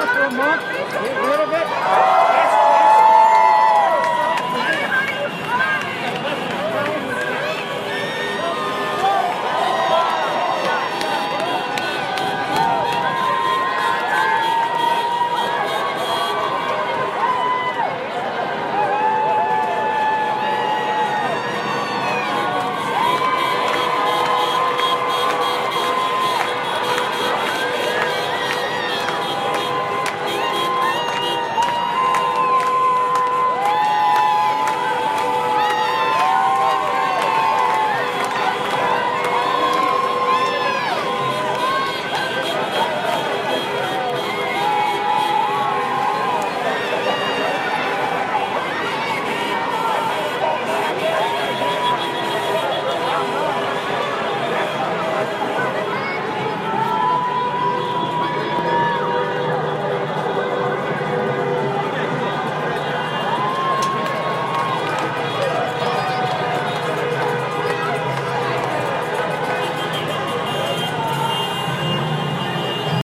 here for a month, get rid of it.